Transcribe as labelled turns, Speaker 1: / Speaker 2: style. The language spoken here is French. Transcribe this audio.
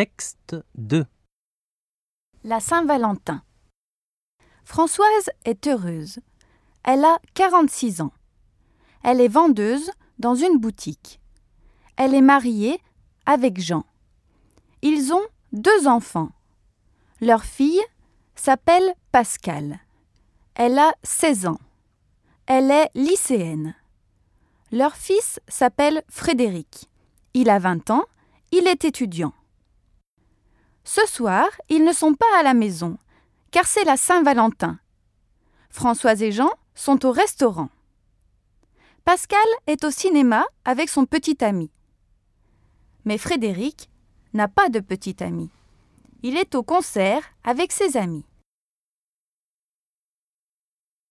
Speaker 1: Texte 2
Speaker 2: La Saint-Valentin. Françoise est heureuse. Elle a 46 ans. Elle est vendeuse dans une boutique. Elle est mariée avec Jean. Ils ont deux enfants. Leur fille s'appelle Pascal. Elle a 16 ans. Elle est lycéenne. Leur fils s'appelle Frédéric. Il a 20 ans. Il est étudiant. Ce soir, ils ne sont pas à la maison, car c'est la Saint-Valentin. Françoise et Jean sont au restaurant. Pascal est au cinéma avec son petit ami. Mais Frédéric n'a pas de petit ami. Il est au concert avec ses amis.